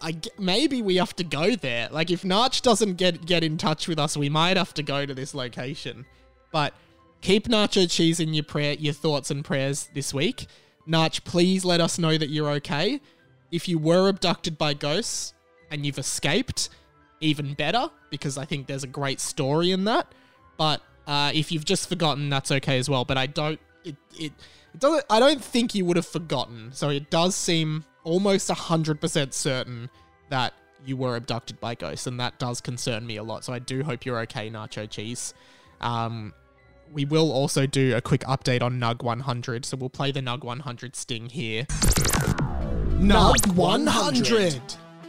I maybe we have to go there. Like if Nach doesn't get get in touch with us, we might have to go to this location. But keep Nacho Cheez in your prayer, your thoughts and prayers this week. Nach, please let us know that you're okay. If you were abducted by ghosts and you've escaped, even better because I think there's a great story in that. But uh, if you've just forgotten, that's okay as well. But I don't. It, it, it doesn't. I don't think you would have forgotten. So it does seem almost hundred percent certain that you were abducted by ghosts, and that does concern me a lot. So I do hope you're okay, Nacho Cheez. Um, we will also do a quick update on Nug 100. So we'll play the Nug 100 sting here. Nug 100.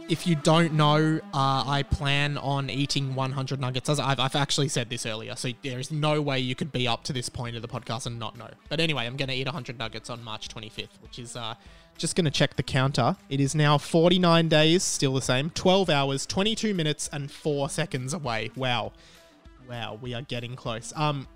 If you don't know, uh, I plan on eating 100 nuggets. As I've, I've actually said this earlier, so there is no way you could be up to this point of the podcast and not know. But anyway, I'm going to eat 100 nuggets on March 25th, which is uh, just going to check the counter. It is now 49 days, still the same, 12 hours, 22 minutes, and 4 seconds away. Wow. Wow, we are getting close. Um,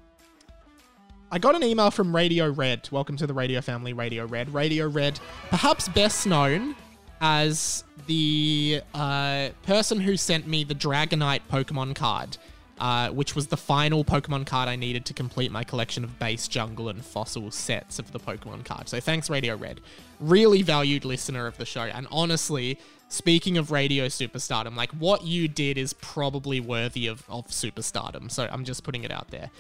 I got an email from Radio Red. Welcome to the Radio Family, Radio Red. Radio Red, perhaps best known as the uh, person who sent me the Dragonite Pokemon card, uh, which was the final Pokemon card I needed to complete my collection of base jungle and fossil sets of the Pokemon card. So thanks, Radio Red. Really valued listener of the show. And honestly, speaking of radio superstardom, like what you did is probably worthy of, of superstardom. So I'm just putting it out there.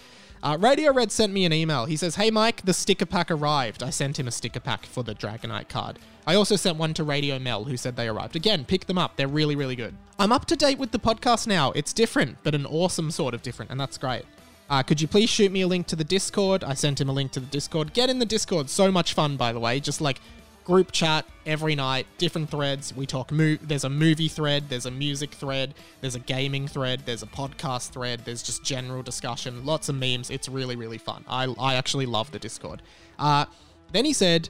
Uh, Radio Red sent me an email. He says, Hey Mike, the sticker pack arrived. I sent him a sticker pack for the Dragonite card. I also sent one to Radio Mel, who said they arrived. Again, pick them up. They're really, really good. I'm up to date with the podcast now. It's different, but an awesome sort of different, and that's great. Uh, could you please shoot me a link to the Discord? I sent him a link to the Discord. Get in the Discord. So much fun, by the way. Just like group chat every night, different threads. We talk. Mo- there's a movie thread. There's a music thread. There's a gaming thread. There's a podcast thread. There's just general discussion. Lots of memes. It's really really fun. I I actually love the Discord. Uh, then he said,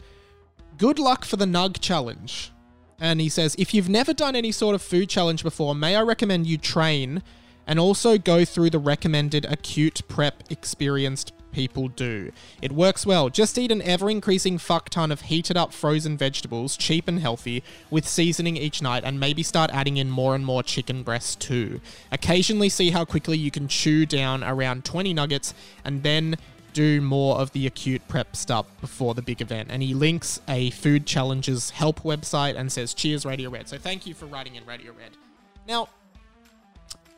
"Good luck for the Nug challenge." And he says, if you've never done any sort of food challenge before, may I recommend you train and also go through the recommended acute prep experienced people do. It works well. Just eat an ever increasing fuck ton of heated up frozen vegetables, cheap and healthy, with seasoning each night, and maybe start adding in more and more chicken breasts too. Occasionally see how quickly you can chew down around 20 nuggets, and then do more of the acute prep stuff before the big event. And he links a food challenges help website and says, Cheers, Radio Red. So thank you for writing in Radio Red. Now,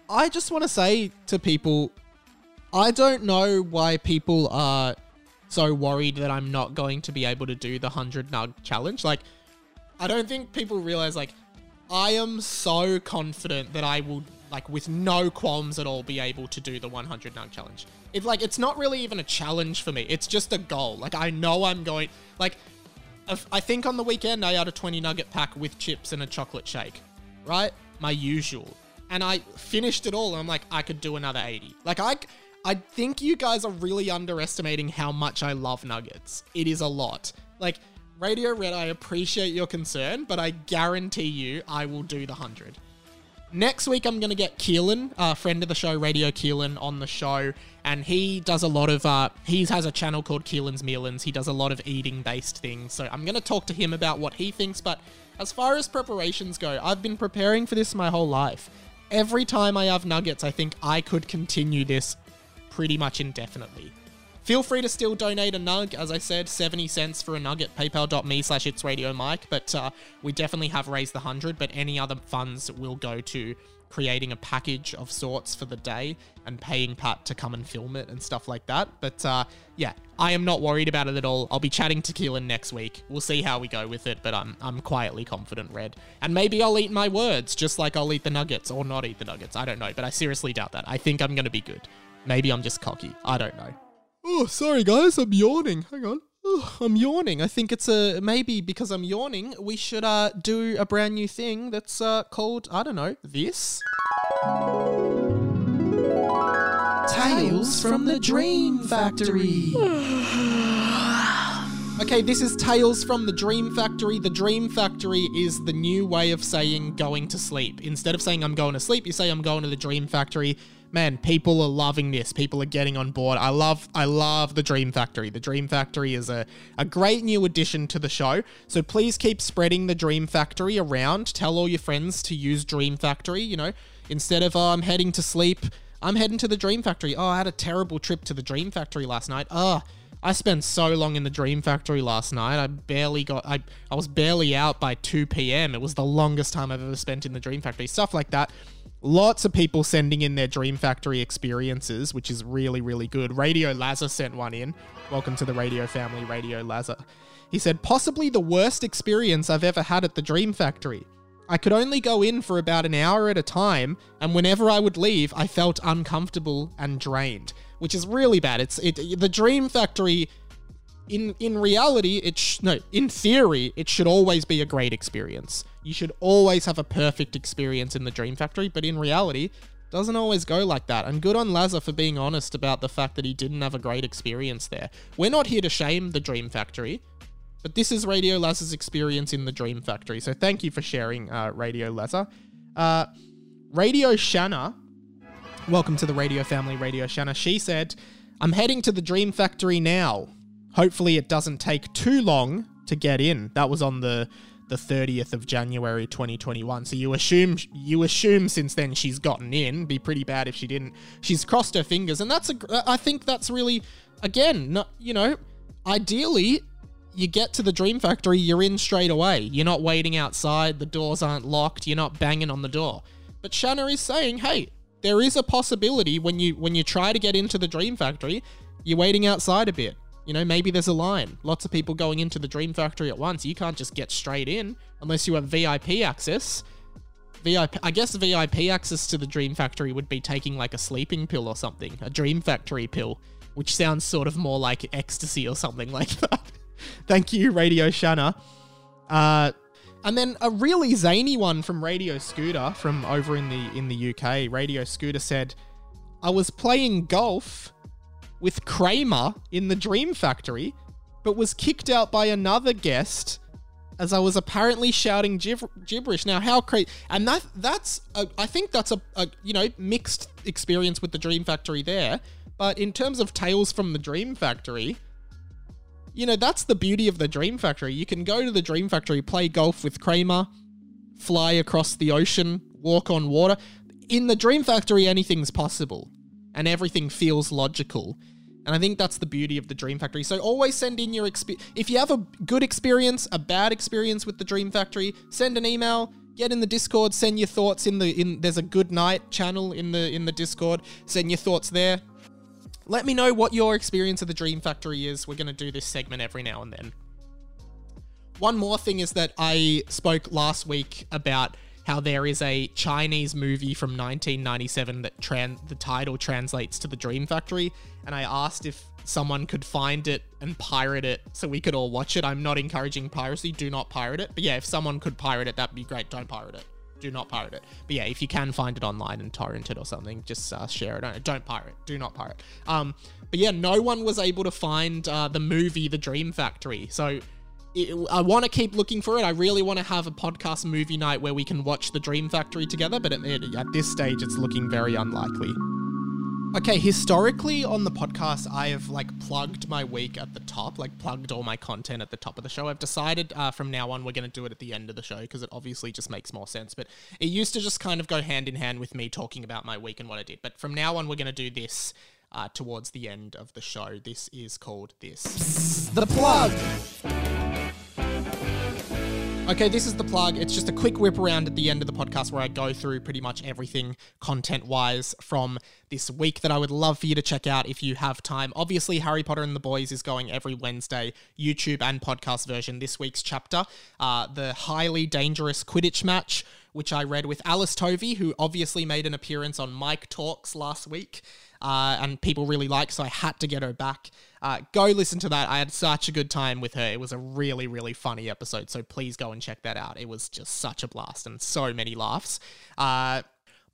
I just want to say to people, I don't know why people are so worried that I'm not going to be able to do the 100 nug challenge. Like, I don't think people realize, like, I am so confident that I will, like, with no qualms at all, be able to do the 100 nug challenge. It's like, it's not really even a challenge for me. It's just a goal. Like, I know I'm going, like, I think on the weekend I had a 20 nugget pack with chips and a chocolate shake, right? My usual. And I finished it all and I'm like, I could do another 80. Like, I, I think you guys are really underestimating how much I love nuggets. It is a lot. Like, Radio Red, I appreciate your concern, but I guarantee you I will do the 100. Next week, I'm going to get Keelan, a friend of the show, Radio Keelan, on the show. And he does a lot of, uh, he has a channel called Keelan's Mealins. He does a lot of eating based things. So I'm going to talk to him about what he thinks. But as far as preparations go, I've been preparing for this my whole life. Every time I have nuggets, I think I could continue this pretty much indefinitely. Feel free to still donate a nug. As I said, 70 cents for a nugget, paypal.me slash it's radio mike. But uh, we definitely have raised the 100, but any other funds will go to creating a package of sorts for the day and paying Pat to come and film it and stuff like that. But uh, yeah, I am not worried about it at all. I'll be chatting to Keelan next week. We'll see how we go with it, but I'm, I'm quietly confident, Red. And maybe I'll eat my words, just like I'll eat the nuggets or not eat the nuggets. I don't know, but I seriously doubt that. I think I'm going to be good. Maybe I'm just cocky. I don't know. Oh, sorry guys, I'm yawning. Hang on. I'm yawning. I think it's a maybe because I'm yawning. We should uh do a brand new thing that's uh called I don't know this. Tales from the Dream Factory. (sighs) Okay, this is Tales from the Dream Factory. The Dream Factory is the new way of saying going to sleep. Instead of saying I'm going to sleep, you say I'm going to the Dream Factory. Man, people are loving this. People are getting on board. I love I love the Dream Factory. The Dream Factory is a, a great new addition to the show. So please keep spreading the Dream Factory around. Tell all your friends to use Dream Factory, you know. Instead of oh, I'm heading to sleep, I'm heading to the Dream Factory. Oh, I had a terrible trip to the Dream Factory last night. Oh, I spent so long in the Dream Factory last night. I barely got I I was barely out by 2 p.m. It was the longest time I've ever spent in the Dream Factory. Stuff like that. Lots of people sending in their Dream Factory experiences, which is really, really good. Radio Lazar sent one in. Welcome to the radio family, Radio Lazar. He said, possibly the worst experience I've ever had at the Dream Factory. I could only go in for about an hour at a time, and whenever I would leave, I felt uncomfortable and drained, which is really bad. It's it the Dream Factory. In in reality, it sh- no. In theory, it should always be a great experience. You should always have a perfect experience in the Dream Factory, but in reality, doesn't always go like that. And good on Lazar for being honest about the fact that he didn't have a great experience there. We're not here to shame the Dream Factory. But this is Radio Lazar's experience in the Dream Factory. So thank you for sharing, uh, Radio Lazar. Uh, Radio Shanna, welcome to the Radio Family, Radio Shanna. She said, I'm heading to the Dream Factory now. Hopefully, it doesn't take too long to get in. That was on the the 30th of January 2021. So you assume you assume since then she's gotten in. Be pretty bad if she didn't. She's crossed her fingers, and that's a. I think that's really, again, not you know, ideally you get to the Dream Factory, you're in straight away. You're not waiting outside, the doors aren't locked, you're not banging on the door. But Shanna is saying, hey, there is a possibility when you when you try to get into the Dream Factory, you're waiting outside a bit. You know, maybe there's a line. Lots of people going into the Dream Factory at once. You can't just get straight in unless you have VIP access. VIP, I guess VIP access to the Dream Factory would be taking like a sleeping pill or something, a Dream Factory pill, which sounds sort of more like ecstasy or something (laughs) like that. Thank you, Radio Shanna. Uh, and then a really zany one from Radio Scooter from over in the in the UK. Radio Scooter said, "I was playing golf with Kramer in the Dream Factory, but was kicked out by another guest." As I was apparently shouting gib- gibberish. Now, how crazy! And that that's a, I think that's a, a you know mixed experience with the Dream Factory there. But in terms of tales from the Dream Factory, you know, that's the beauty of the Dream Factory. You can go to the Dream Factory, play golf with Kramer, fly across the ocean, walk on water. In the Dream Factory, anything's possible and everything feels logical. And I think that's the beauty of the Dream Factory. So always send in your experience. If you have a good experience, a bad experience with the Dream Factory, send an email, get in the Discord, send your thoughts in the in there's a good night channel in the in the Discord. Send your thoughts there. Let me know what your experience of the Dream Factory is. We're to do this segment every now and then. One more thing is that I spoke last week about how there is a Chinese movie from 1997 that tran- the title translates to the Dream Factory, and I asked if someone could find it and pirate it so we could all watch it. I'm not encouraging piracy, do not pirate it. But yeah, if someone could pirate it, that'd be great. Don't pirate it. Do not pirate it. But yeah, if you can find it online and torrent it or something, just uh, share it. Don't, don't pirate. Do not pirate. Um, but yeah, no one was able to find uh, the movie The Dream Factory. So it, I want to keep looking for it. I really want to have a podcast movie night where we can watch The Dream Factory together, but it, at this stage, it's looking very unlikely. Okay, historically on the podcast, I have like plugged my week at the top, like plugged all my content at the top of the show. I've decided uh, from now on we're going to do it at the end of the show because it obviously just makes more sense. But it used to just kind of go hand in hand with me talking about my week and what I did. But from now on, we're going to do this uh, towards the end of the show. This is called this. The plug. Okay, this is the plug. It's just a quick whip around at the end of the podcast where I go through pretty much everything content wise from this week that I would love for you to check out if you have time. Obviously, Harry Potter and the Boys is going every Wednesday, YouTube and podcast version. This week's chapter, uh, the highly dangerous Quidditch match which I read with Alice Tovey, who obviously made an appearance on Mike Talks last week, uh, and people really like, so I had to get her back. Uh, go listen to that. I had such a good time with her. It was a really, really funny episode, so please go and check that out. It was just such a blast and so many laughs. Uh,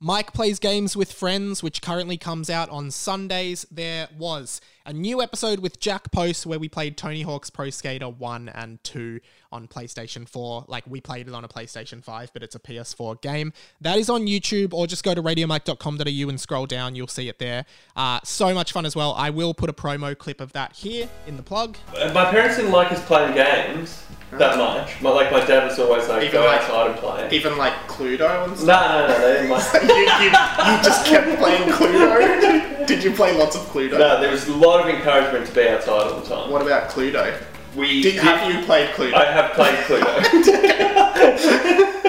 Mike Plays Games with Friends, which currently comes out on Sundays. There was a new episode with Jack Post where we played Tony Hawk's Pro Skater 1 and 2 on PlayStation 4. Like, we played it on a PlayStation 5, but it's a PS4 game. That is on YouTube, or just go to radiomike.com.au and scroll down. You'll see it there. Uh, so much fun as well. I will put a promo clip of that here in the plug. My parents didn't like us playing games that much. My, like my dad was always like, Even go like- outside and play. Even like Cluedo and No, stuff. no, no, they didn't like. (laughs) you, you, you just kept playing Cluedo? Did you play lots of Cluedo? No, there was a lot of encouragement to be outside all the time. What about Cluedo? We Did, have you played Cluedo? I have played Cluedo. (laughs)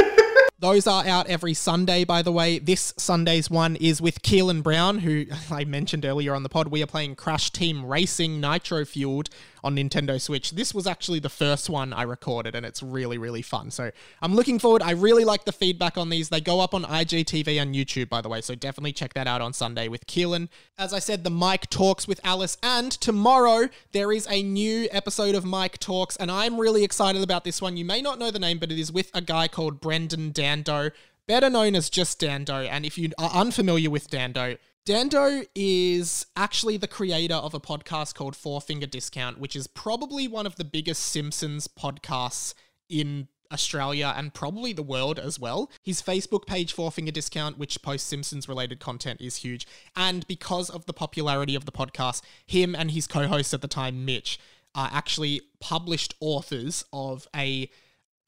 Those are out every Sunday, by the way. This Sunday's one is with Keelan Brown, who (laughs) I mentioned earlier on the pod. We are playing Crash Team Racing Nitro Fueled on Nintendo Switch. This was actually the first one I recorded, and it's really, really fun. So I'm looking forward. I really like the feedback on these. They go up on IGTV and YouTube, by the way, so definitely check that out on Sunday with Keelan. As I said, the Mike Talks with Alice, and tomorrow there is a new episode of Mike Talks, and I'm really excited about this one. You may not know the name, but it is with a guy called Brendan Dando, better known as just Dando. And if you are unfamiliar with Dando, Dando is actually the creator of a podcast called Four Finger Discount, which is probably one of the biggest Simpsons podcasts in Australia and probably the world as well. His Facebook page, Four Finger Discount, which posts Simpsons related content, is huge. And because of the popularity of the podcast, him and his co host at the time, Mitch, are actually published authors of a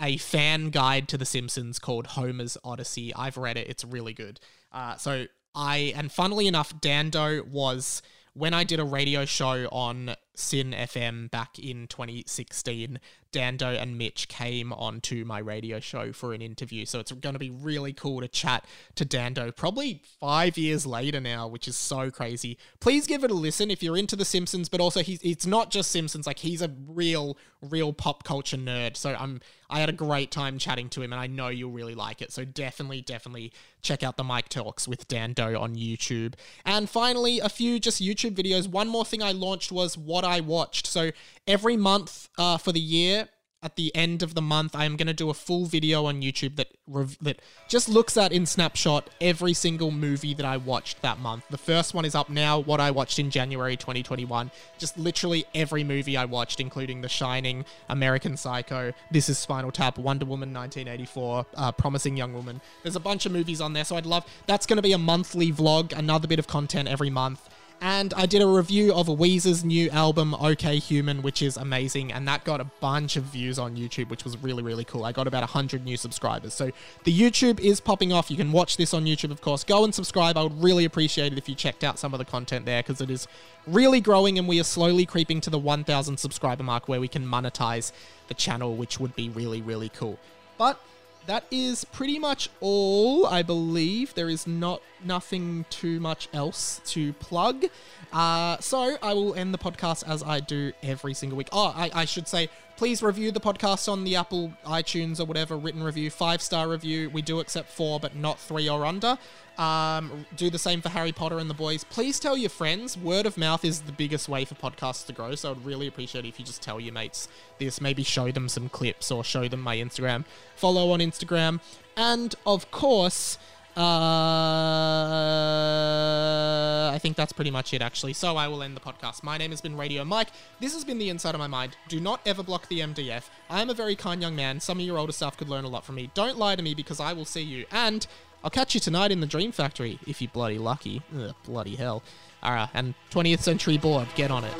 a fan guide to The Simpsons called Homer's Odyssey. I've read it; it's really good. Uh, so I and funnily enough, Dando was when I did a radio show on SYN FM back in 2016. Dando and Mitch came onto my radio show for an interview, so it's going to be really cool to chat to Dando. Probably five years later now, which is so crazy. Please give it a listen if you're into The Simpsons, but also he's it's not just Simpsons. Like he's a real, real pop culture nerd. So I'm I had a great time chatting to him, and I know you'll really like it. So definitely, definitely check out the Mike Talks with Dando on YouTube. And finally, a few just YouTube videos. One more thing I launched was what I watched. So every month uh, for the year, at the end of the month, I am going to do a full video on YouTube that rev- that just looks at in snapshot every single movie that I watched that month. The first one is up now. What I watched in January 2021, just literally every movie I watched, including The Shining, American Psycho, This Is Spinal Tap, Wonder Woman 1984, uh, Promising Young Woman. There's a bunch of movies on there, so I'd love. That's going to be a monthly vlog, another bit of content every month. And I did a review of Weezer's new album, OK Human, which is amazing. And that got a bunch of views on YouTube, which was really, really cool. I got about 100 new subscribers. So the YouTube is popping off. You can watch this on YouTube, of course. Go and subscribe. I would really appreciate it if you checked out some of the content there because it is really growing and we are slowly creeping to the 1,000 subscriber mark where we can monetize the channel, which would be really, really cool. But that is pretty much all i believe. There is not nothing too much else to plug. Uh, so i will end the podcast as i do every single week. Oh I, I should say please review the podcast on the apple itunes or whatever written review five star review. We do accept four but not three or under. Um, do the same for harry potter and the boys. Please tell your friends. Word of mouth is the biggest way for podcasts to grow so i'd really appreciate it if you just tell your mates this. Maybe show them some clips or show them my instagram. Follow on instagram. And of course uh, I think that's pretty much it, actually. So I will end the podcast. My name has been Radio Mike. This has been The Inside of My Mind. Do not ever block the MDF. I am a very kind young man. Some of your older staff could learn a lot from me. Don't lie to me because I will see you. And I'll catch you tonight in the Dream Factory if you're bloody lucky. Ugh, bloody hell. Alright, and 20th Century Board, get on it.